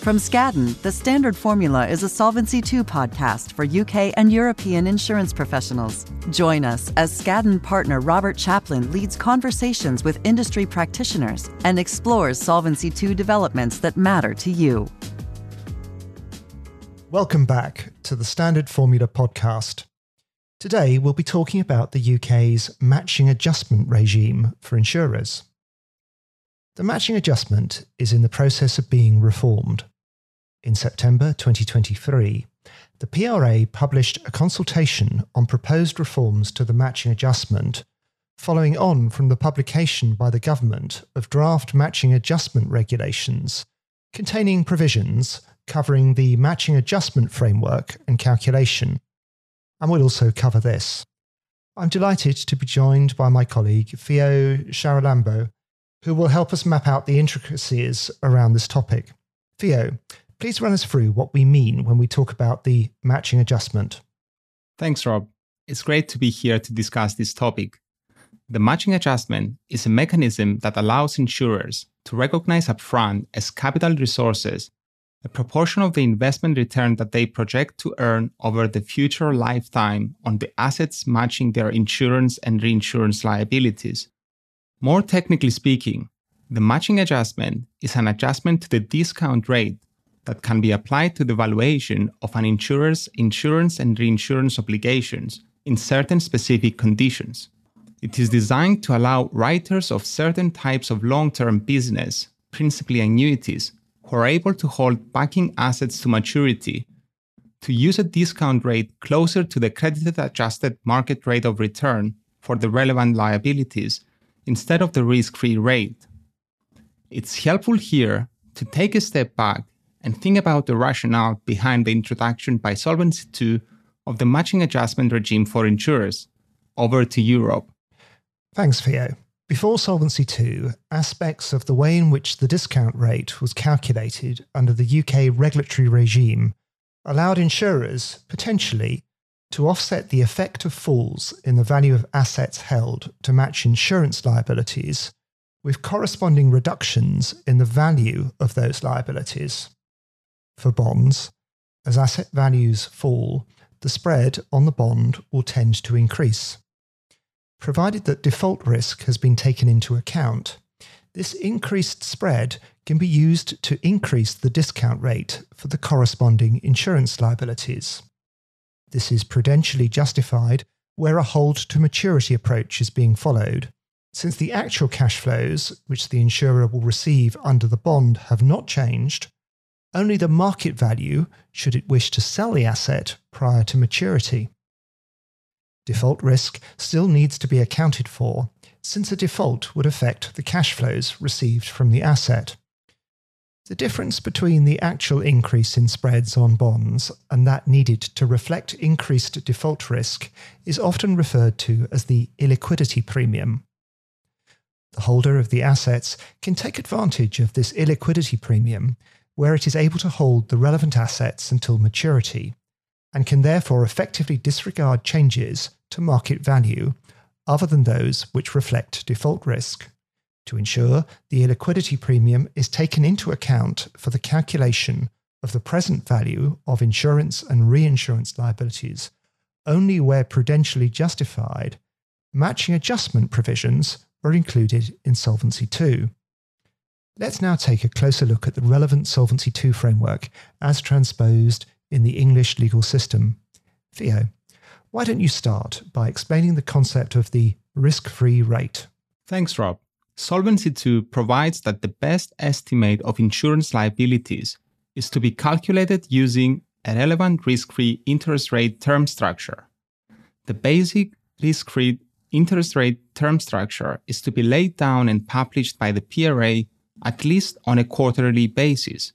From Skadden, the standard formula is a Solvency II podcast for UK and European insurance professionals. Join us as Skadden partner Robert Chaplin leads conversations with industry practitioners and explores Solvency II developments that matter to you. Welcome back to the Standard Formula podcast. Today, we'll be talking about the UK's matching adjustment regime for insurers. The matching adjustment is in the process of being reformed. In September 2023, the PRA published a consultation on proposed reforms to the matching adjustment, following on from the publication by the government of draft matching adjustment regulations containing provisions covering the matching adjustment framework and calculation. And we'll also cover this. I'm delighted to be joined by my colleague Theo Charalambous, who will help us map out the intricacies around this topic. Theo, Please run us through what we mean when we talk about the matching adjustment. Thanks, Rob. It's great to be here to discuss this topic. The matching adjustment is a mechanism that allows insurers to recognize upfront as capital resources a proportion of the investment return that they project to earn over the future lifetime on the assets matching their insurance and reinsurance liabilities. More technically speaking, the matching adjustment is an adjustment to the discount rate that can be applied to the valuation of an insurer's insurance and reinsurance obligations in certain specific conditions. It is designed to allow writers of certain types of long term business, principally annuities, who are able to hold backing assets to maturity, to use a discount rate closer to the credited adjusted market rate of return for the relevant liabilities instead of the risk free rate. It's helpful here to take a step back and think about the rationale behind the introduction by Solvency II of the matching adjustment regime for insurers. Over to you, Rob. Thanks, Theo. Before Solvency II, aspects of the way in which the discount rate was calculated under the UK regulatory regime allowed insurers, potentially, to offset the effect of falls in the value of assets held to match insurance liabilities with corresponding reductions in the value of those liabilities for bonds, as asset values fall, the spread on the bond will tend to increase. Provided that default risk has been taken into account, this increased spread can be used to increase the discount rate for the corresponding insurance liabilities. This is prudentially justified where a hold to maturity approach is being followed, since the actual cash flows which the insurer will receive under the bond have not changed only the market value should it wish to sell the asset prior to maturity. Default risk still needs to be accounted for, since a default would affect the cash flows received from the asset. The difference between the actual increase in spreads on bonds and that needed to reflect increased default risk is often referred to as the illiquidity premium. The holder of the assets can take advantage of this illiquidity premium where it is able to hold the relevant assets until maturity and can therefore effectively disregard changes to market value other than those which reflect default risk to ensure the illiquidity premium is taken into account for the calculation of the present value of insurance and reinsurance liabilities only where prudentially justified, matching adjustment provisions are included in Solvency II. Let's now take a closer look at the relevant Solvency II framework as transposed in the English legal system. Theo, why don't you start by explaining the concept of the risk free rate? Thanks, Rob. Solvency II provides that the best estimate of insurance liabilities is to be calculated using a relevant risk free interest rate term structure. The basic risk free interest rate term structure is to be laid down and published by the PRA at least on a quarterly basis.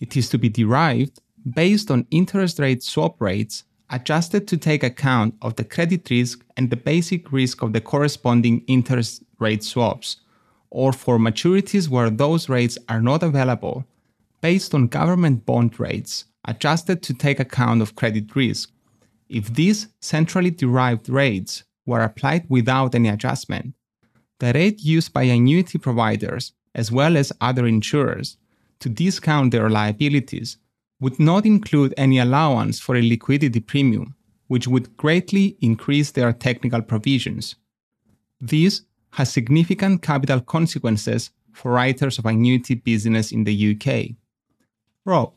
It is to be derived based on interest rate swap rates adjusted to take account of the credit risk and the basis risk of the corresponding interest rate swaps, or for maturities where those rates are not available, based on government bond rates adjusted to take account of credit risk. If these centrally derived rates were applied without any adjustment, the rate used by annuity providers as well as other insurers, to discount their liabilities would not include any allowance for a liquidity premium, which would greatly increase their technical provisions. This has significant capital consequences for writers of annuity business in the UK. Rob,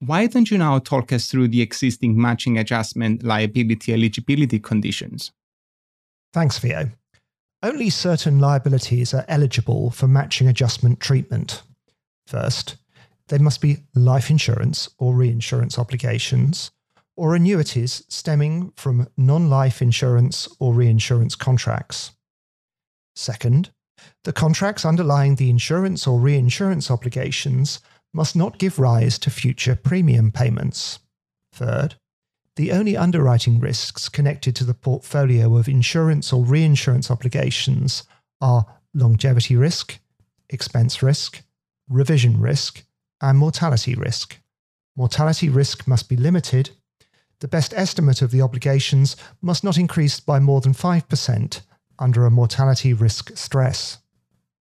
why don't you now talk us through the existing matching adjustment liability eligibility conditions? Thanks, Theo. Only certain liabilities are eligible for matching adjustment treatment. First, they must be life insurance or reinsurance obligations, or annuities stemming from non life insurance or reinsurance contracts. Second, the contracts underlying the insurance or reinsurance obligations must not give rise to future premium payments. Third, the only underwriting risks connected to the portfolio of insurance or reinsurance obligations are longevity risk, expense risk, revision risk, and mortality risk. Mortality risk must be limited. The best estimate of the obligations must not increase by more than 5% under a mortality risk stress.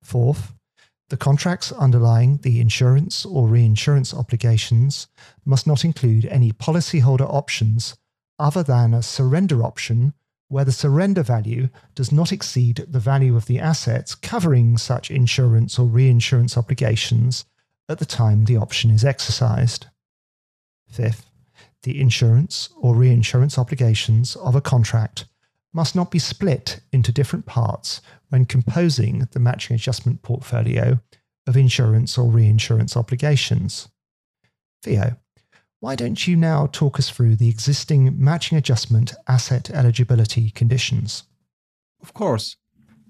Fourth, the contracts underlying the insurance or reinsurance obligations must not include any policyholder options other than a surrender option where the surrender value does not exceed the value of the assets covering such insurance or reinsurance obligations at the time the option is exercised. Fifth, the insurance or reinsurance obligations of a contract must not be split into different parts when composing the matching adjustment portfolio of insurance or reinsurance obligations. Theo, why don't you now talk us through the existing matching adjustment asset eligibility conditions? Of course.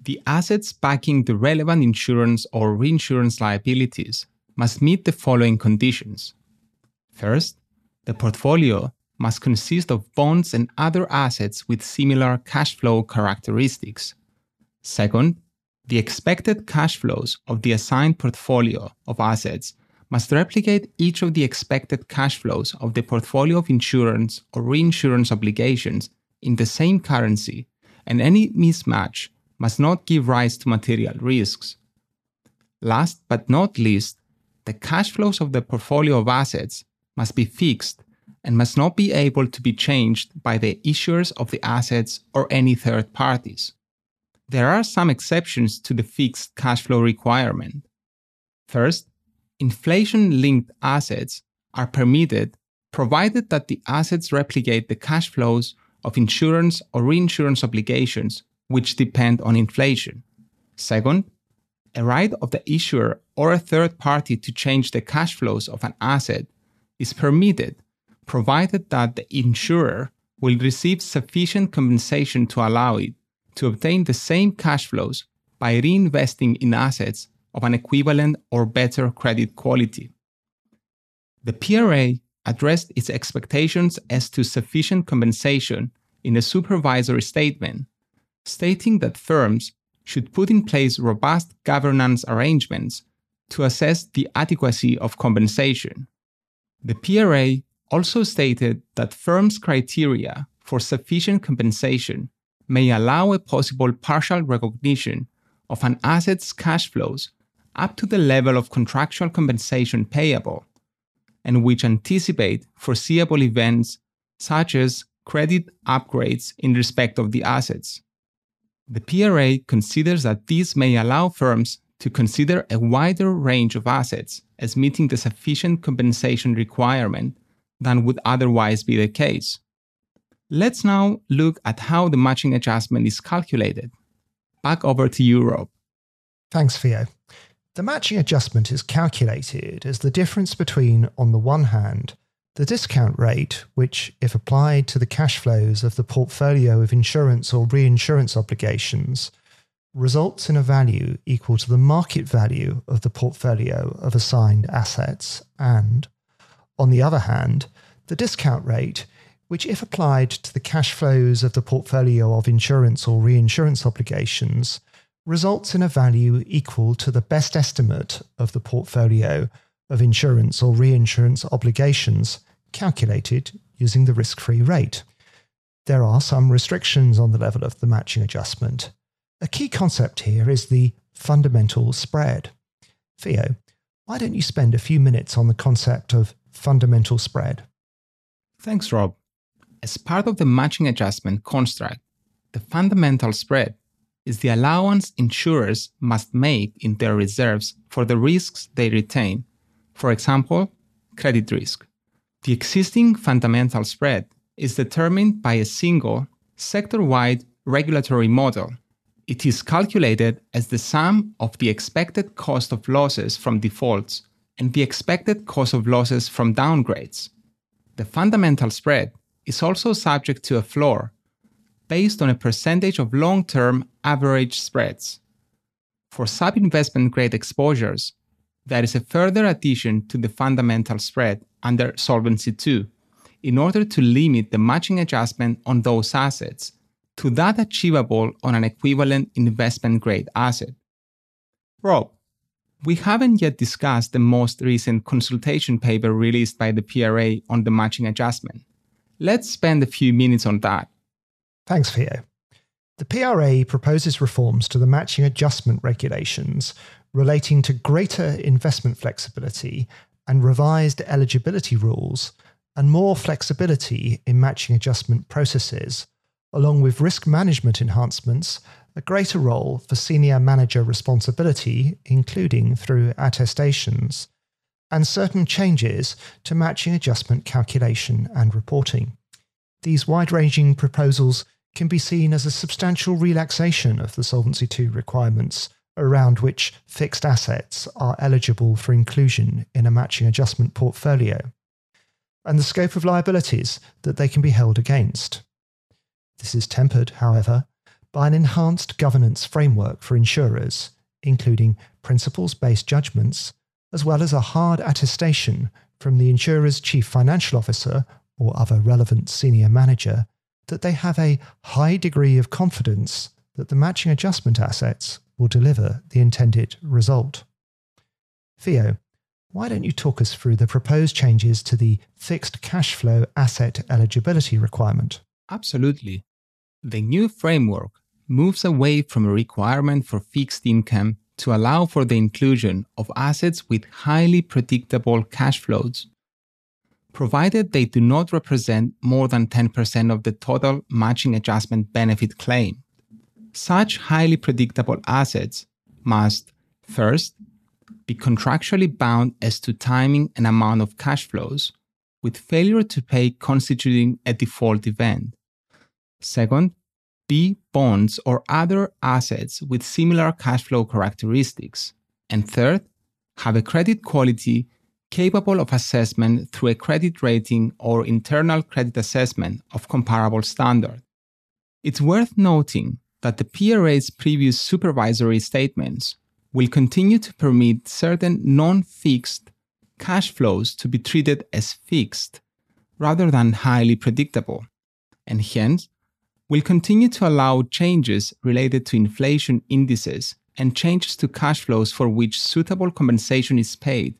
The assets backing the relevant insurance or reinsurance liabilities must meet the following conditions. First, the portfolio must consist of bonds and other assets with similar cash flow characteristics. Second, the expected cash flows of the assigned portfolio of assets must replicate each of the expected cash flows of the portfolio of insurance or reinsurance obligations in the same currency, and any mismatch must not give rise to material risks. Last but not least, the cash flows of the portfolio of assets must be fixed and must not be able to be changed by the issuers of the assets or any third parties. There are some exceptions to the fixed cash flow requirement. First, inflation linked assets are permitted provided that the assets replicate the cash flows of insurance or reinsurance obligations which depend on inflation. Second, a right of the issuer or a third party to change the cash flows of an asset is permitted provided that the insurer will receive sufficient compensation to allow it to obtain the same cash flows by reinvesting in assets of an equivalent or better credit quality. The PRA addressed its expectations as to sufficient compensation in a supervisory statement, stating that firms should put in place robust governance arrangements to assess the adequacy of compensation. The PRA also stated that firms' criteria for sufficient compensation may allow a possible partial recognition of an asset's cash flows up to the level of contractual compensation payable, and which anticipate foreseeable events such as credit upgrades in respect of the assets. The PRA considers that this may allow firms to consider a wider range of assets as meeting the sufficient compensation requirement than would otherwise be the case. Let's now look at how the matching adjustment is calculated. Back over to Rob. Thanks, Theo. The matching adjustment is calculated as the difference between, on the one hand, the discount rate, which, if applied to the cash flows of the portfolio of insurance or reinsurance obligations, results in a value equal to the market value of the portfolio of assigned assets, and, on the other hand, the discount rate, which, if applied to the cash flows of the portfolio of insurance or reinsurance obligations, results in a value equal to the best estimate of the portfolio of insurance or reinsurance obligations calculated using the risk free rate. There are some restrictions on the level of the matching adjustment. A key concept here is the fundamental spread. Theo, why don't you spend a few minutes on the concept of fundamental spread? Thanks, Rob. As part of the matching adjustment construct, the fundamental spread is the allowance insurers must make in their reserves for the risks they retain, for example, credit risk. The existing fundamental spread is determined by a single, sector wide regulatory model. It is calculated as the sum of the expected cost of losses from defaults and the expected cost of losses from downgrades. The fundamental spread is also subject to a floor based on a percentage of long term average spreads. For sub investment grade exposures, there is a further addition to the fundamental spread under Solvency II in order to limit the matching adjustment on those assets to that achievable on an equivalent investment grade asset. Rob, we haven't yet discussed the most recent consultation paper released by the PRA on the matching adjustment. Let's spend a few minutes on that. Thanks, Theo. The PRA proposes reforms to the matching adjustment regulations relating to greater investment flexibility and revised eligibility rules and more flexibility in matching adjustment processes, along with risk management enhancements, a greater role for senior manager responsibility, including through attestations, and certain changes to matching adjustment calculation and reporting. These wide ranging proposals can be seen as a substantial relaxation of the Solvency II requirements around which fixed assets are eligible for inclusion in a matching adjustment portfolio, and the scope of liabilities that they can be held against. This is tempered, however, by an enhanced governance framework for insurers, including principles based judgments, as well as a hard attestation from the insurer's chief financial officer or other relevant senior manager that they have a high degree of confidence that the matching adjustment assets will deliver the intended result. Theo, why don't you talk us through the proposed changes to the fixed cash flow asset eligibility requirement? Absolutely. The new framework moves away from a requirement for fixed income to allow for the inclusion of assets with highly predictable cash flows provided they do not represent more than 10% of the total matching adjustment benefit claim. Such highly predictable assets must, first, be contractually bound as to timing and amount of cash flows, with failure to pay constituting a default event. Second, be bonds or other assets with similar cash flow characteristics. And third, have a credit quality capable of assessment through a credit rating or internal credit assessment of comparable standard. It's worth noting that the PRA's previous supervisory statements will continue to permit certain non fixed cash flows to be treated as fixed rather than highly predictable, and hence will continue to allow changes related to inflation indices and changes to cash flows for which suitable compensation is paid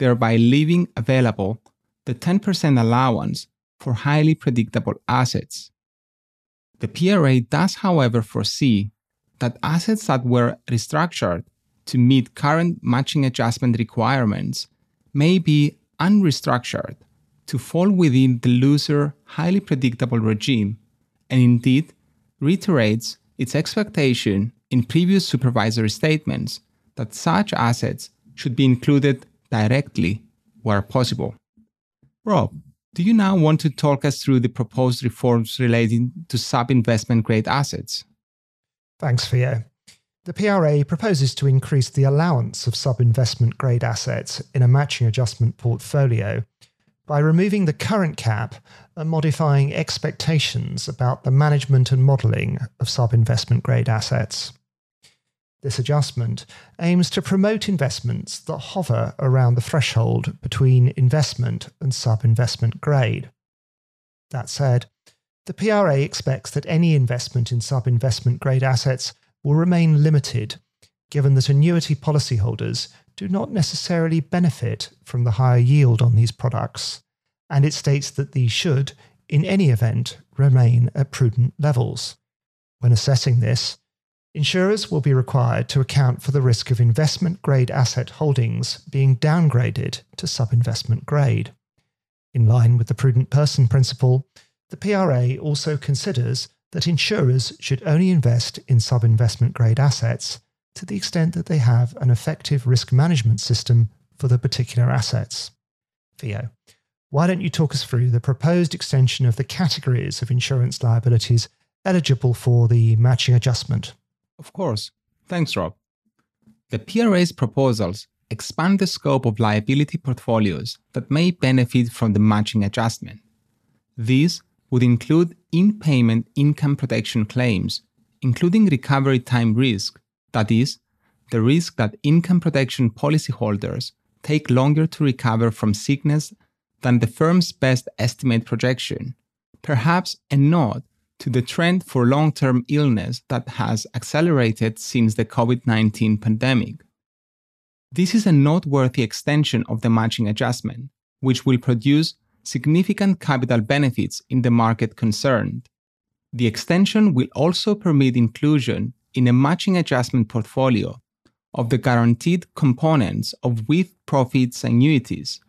thereby leaving available the 10% allowance for highly predictable assets. The PRA does, however, foresee that assets that were restructured to meet current matching adjustment requirements may be unrestructured to fall within the looser, highly predictable regime, and indeed reiterates its expectation in previous supervisory statements that such assets should be included directly where possible. Rob, do you now want to talk us through the proposed reforms relating to sub investment grade assets? Thanks, Theo. The PRA proposes to increase the allowance of sub investment grade assets in a matching adjustment portfolio by removing the current cap modifying expectations about the management and modelling of sub investment grade assets. This adjustment aims to promote investments that hover around the threshold between investment and sub investment grade. That said, the PRA expects that any investment in sub investment grade assets will remain limited, given that annuity policyholders do not necessarily benefit from the higher yield on these products, and it states that these should, in any event, remain at prudent levels. When assessing this, insurers will be required to account for the risk of investment grade asset holdings being downgraded to sub investment grade. In line with the prudent person principle, the PRA also considers that insurers should only invest in sub investment grade assets to the extent that they have an effective risk management system for the particular assets. Theo, why don't you talk us through the proposed extension of the categories of insurance liabilities eligible for the matching adjustment? Of course. Thanks, Rob. The PRA's proposals expand the scope of liability portfolios that may benefit from the matching adjustment. These would include in payment income protection claims, including recovery time risk, that is, the risk that income protection policyholders take longer to recover from sickness than the firm's best estimate projection, perhaps a nod to the trend for long term illness that has accelerated since the COVID 19 pandemic. This is a noteworthy extension of the matching adjustment, which will produce significant capital benefits in the market concerned. The extension will also permit inclusion in a matching adjustment portfolio of the guaranteed components of with profits annuities,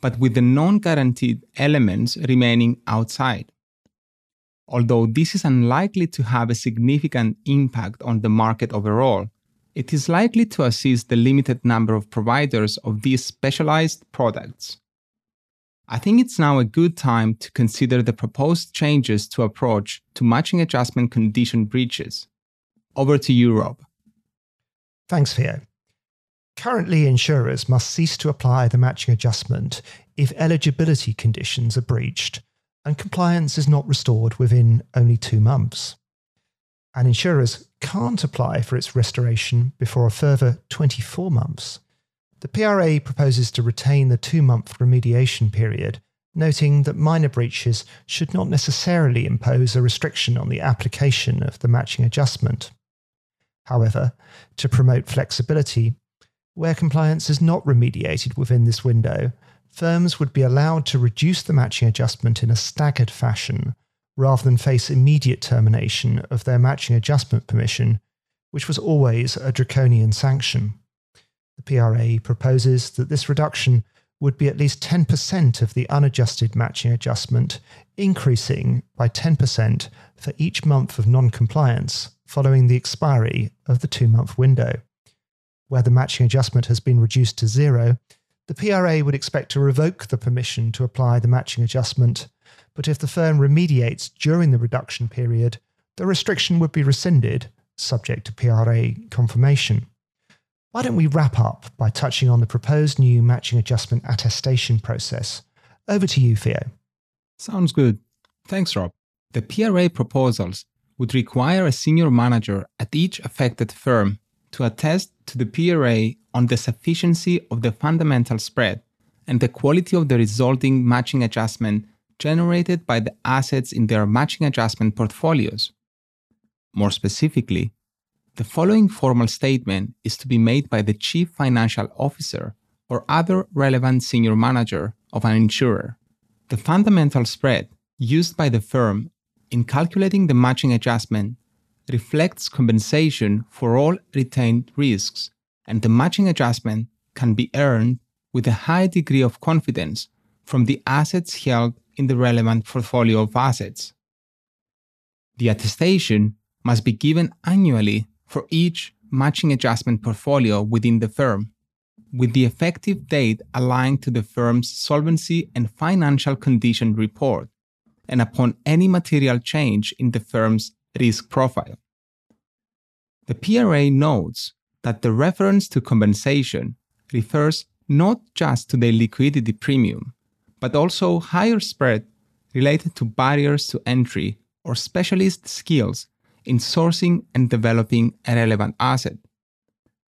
but with the non guaranteed elements remaining outside. Although this is unlikely to have a significant impact on the market overall, it is likely to assist the limited number of providers of these specialized products. I think it's now a good time to consider the proposed changes to approach to matching adjustment condition breaches. Over to you, Rob. Thanks, Theo. Currently, insurers must cease to apply the matching adjustment if eligibility conditions are breached and compliance is not restored within only two months. And insurers can't apply for its restoration before a further 24 months. The PRA proposes to retain the two month remediation period, noting that minor breaches should not necessarily impose a restriction on the application of the matching adjustment. However, to promote flexibility, where compliance is not remediated within this window, firms would be allowed to reduce the matching adjustment in a staggered fashion rather than face immediate termination of their matching adjustment permission, which was always a draconian sanction. The PRA proposes that this reduction would be at least 10% of the unadjusted matching adjustment, increasing by 10% for each month of non compliance following the expiry of the two month window. Where the matching adjustment has been reduced to zero, the PRA would expect to revoke the permission to apply the matching adjustment, but if the firm remediates during the reduction period, the restriction would be rescinded, subject to PRA confirmation. Why don't we wrap up by touching on the proposed new matching adjustment attestation process? Over to you, Theo. Sounds good. Thanks, Rob. The PRA proposals would require a senior manager at each affected firm to attest to the PRA on the sufficiency of the fundamental spread and the quality of the resulting matching adjustment generated by the assets in their matching adjustment portfolios. More specifically, the following formal statement is to be made by the Chief Financial Officer or other relevant senior manager of an insurer. The fundamental spread used by the firm in calculating the matching adjustment reflects compensation for all retained risks, and the matching adjustment can be earned with a high degree of confidence from the assets held in the relevant portfolio of assets. The attestation must be given annually for each matching adjustment portfolio within the firm, with the effective date aligned to the firm's solvency and financial condition report, and upon any material change in the firm's risk profile. The PRA notes that the reference to compensation refers not just to the liquidity premium, but also higher spread related to barriers to entry or specialist skills in sourcing and developing a relevant asset.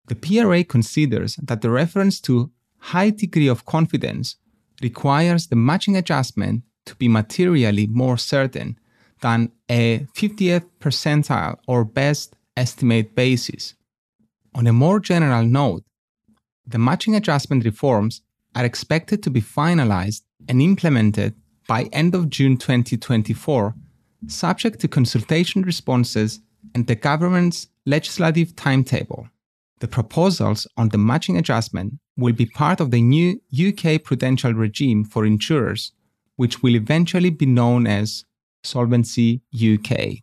The PRA considers that the reference to high degree of confidence requires the matching adjustment to be materially more certain than a 50th percentile or best estimate basis. On a more general note, the matching adjustment reforms are expected to be finalized and implemented by end of June 2024, subject to consultation responses and the government's legislative timetable. The proposals on the matching adjustment will be part of the new UK prudential regime for insurers, which will eventually be known as Solvency UK.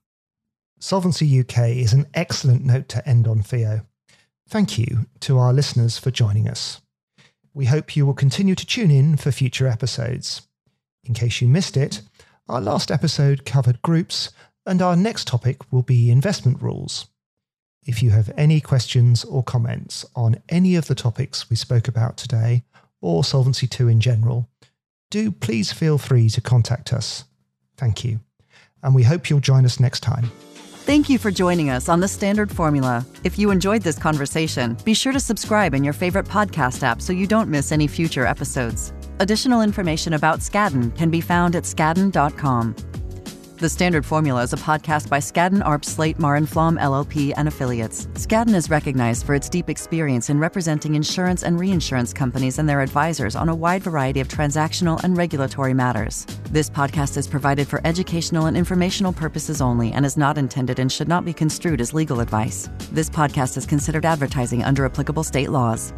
Solvency UK is an excellent note to end on, Theo. Thank you to our listeners for joining us. We hope you will continue to tune in for future episodes. In case you missed it, our last episode covered groups, and our next topic will be investment rules. If you have any questions or comments on any of the topics we spoke about today, or Solvency II in general, do please feel free to contact us. Thank you, and we hope you'll join us next time. Thank you for joining us on the Standard Formula. If you enjoyed this conversation, be sure to subscribe in your favorite podcast app so you don't miss any future episodes. Additional information about Skadden can be found at skadden.com. The Standard Formula is a podcast by Skadden Arps Slate Meagher Flom LLP and affiliates. Skadden is recognized for its deep experience in representing insurance and reinsurance companies and their advisors on a wide variety of transactional and regulatory matters. This podcast is provided for educational and informational purposes only and is not intended and should not be construed as legal advice. This podcast is considered advertising under applicable state laws.